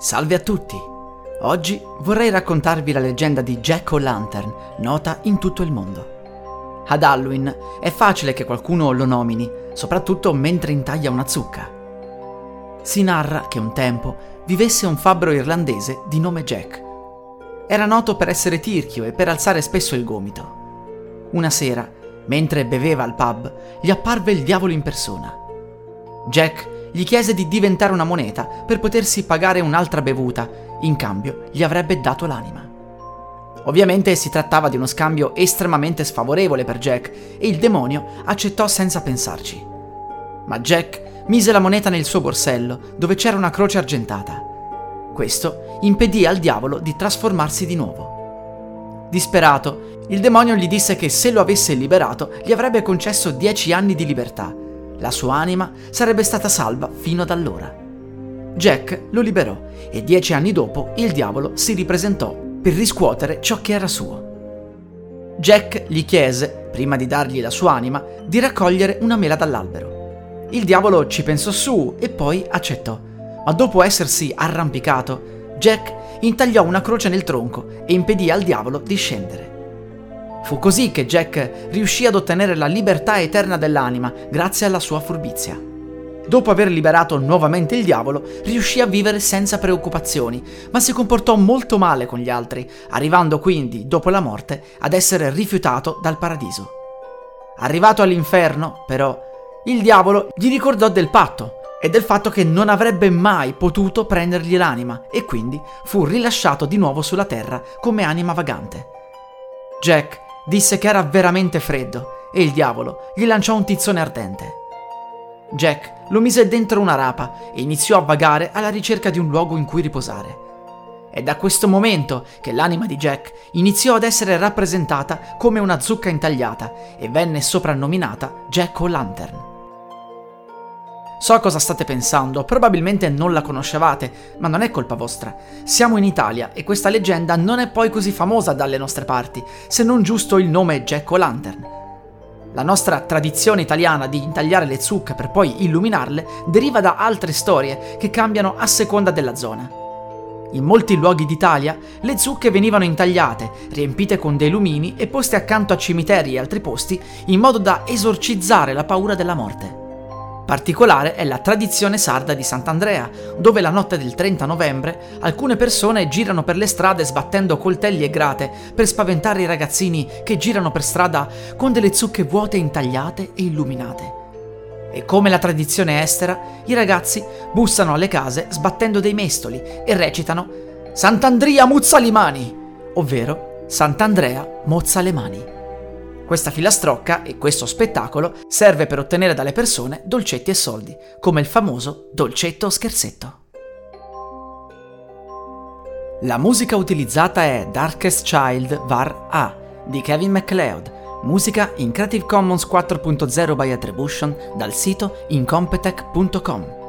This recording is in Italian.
Salve a tutti! Oggi vorrei raccontarvi la leggenda di Jack O'Lantern, nota in tutto il mondo. Ad Halloween è facile che qualcuno lo nomini, soprattutto mentre intaglia una zucca. Si narra che un tempo vivesse un fabbro irlandese di nome Jack. Era noto per essere tirchio e per alzare spesso il gomito. Una sera, mentre beveva al pub, gli apparve il diavolo in persona. Jack gli chiese di diventare una moneta per potersi pagare un'altra bevuta, in cambio gli avrebbe dato l'anima. Ovviamente si trattava di uno scambio estremamente sfavorevole per Jack e il demonio accettò senza pensarci. Ma Jack mise la moneta nel suo borsello, dove c'era una croce argentata. Questo impedì al diavolo di trasformarsi di nuovo. Disperato, il demonio gli disse che se lo avesse liberato gli avrebbe concesso dieci anni di libertà la sua anima sarebbe stata salva fino ad allora. Jack lo liberò e dieci anni dopo il diavolo si ripresentò per riscuotere ciò che era suo. Jack gli chiese, prima di dargli la sua anima, di raccogliere una mela dall'albero. Il diavolo ci pensò su e poi accettò, ma dopo essersi arrampicato, Jack intagliò una croce nel tronco e impedì al diavolo di scendere. Fu così che Jack riuscì ad ottenere la libertà eterna dell'anima grazie alla sua furbizia. Dopo aver liberato nuovamente il diavolo, riuscì a vivere senza preoccupazioni, ma si comportò molto male con gli altri, arrivando quindi, dopo la morte, ad essere rifiutato dal paradiso. Arrivato all'inferno, però, il diavolo gli ricordò del patto e del fatto che non avrebbe mai potuto prendergli l'anima e quindi fu rilasciato di nuovo sulla terra come anima vagante. Jack disse che era veramente freddo e il diavolo gli lanciò un tizzone ardente. Jack lo mise dentro una rapa e iniziò a vagare alla ricerca di un luogo in cui riposare. È da questo momento che l'anima di Jack iniziò ad essere rappresentata come una zucca intagliata e venne soprannominata Jack O'Lantern. So cosa state pensando, probabilmente non la conoscevate, ma non è colpa vostra. Siamo in Italia e questa leggenda non è poi così famosa dalle nostre parti, se non giusto il nome Jack O'Lantern. La nostra tradizione italiana di intagliare le zucche per poi illuminarle deriva da altre storie che cambiano a seconda della zona. In molti luoghi d'Italia le zucche venivano intagliate, riempite con dei lumini e poste accanto a cimiteri e altri posti in modo da esorcizzare la paura della morte. Particolare è la tradizione sarda di Sant'Andrea, dove la notte del 30 novembre alcune persone girano per le strade sbattendo coltelli e grate per spaventare i ragazzini che girano per strada con delle zucche vuote intagliate e illuminate. E come la tradizione estera, i ragazzi bussano alle case sbattendo dei mestoli e recitano Sant'Andrea muzza le mani, ovvero Sant'Andrea mozza le mani. Questa filastrocca e questo spettacolo serve per ottenere dalle persone dolcetti e soldi, come il famoso dolcetto o scherzetto. La musica utilizzata è Darkest Child Var A di Kevin MacLeod, musica in Creative Commons 4.0 by Attribution dal sito incompetech.com.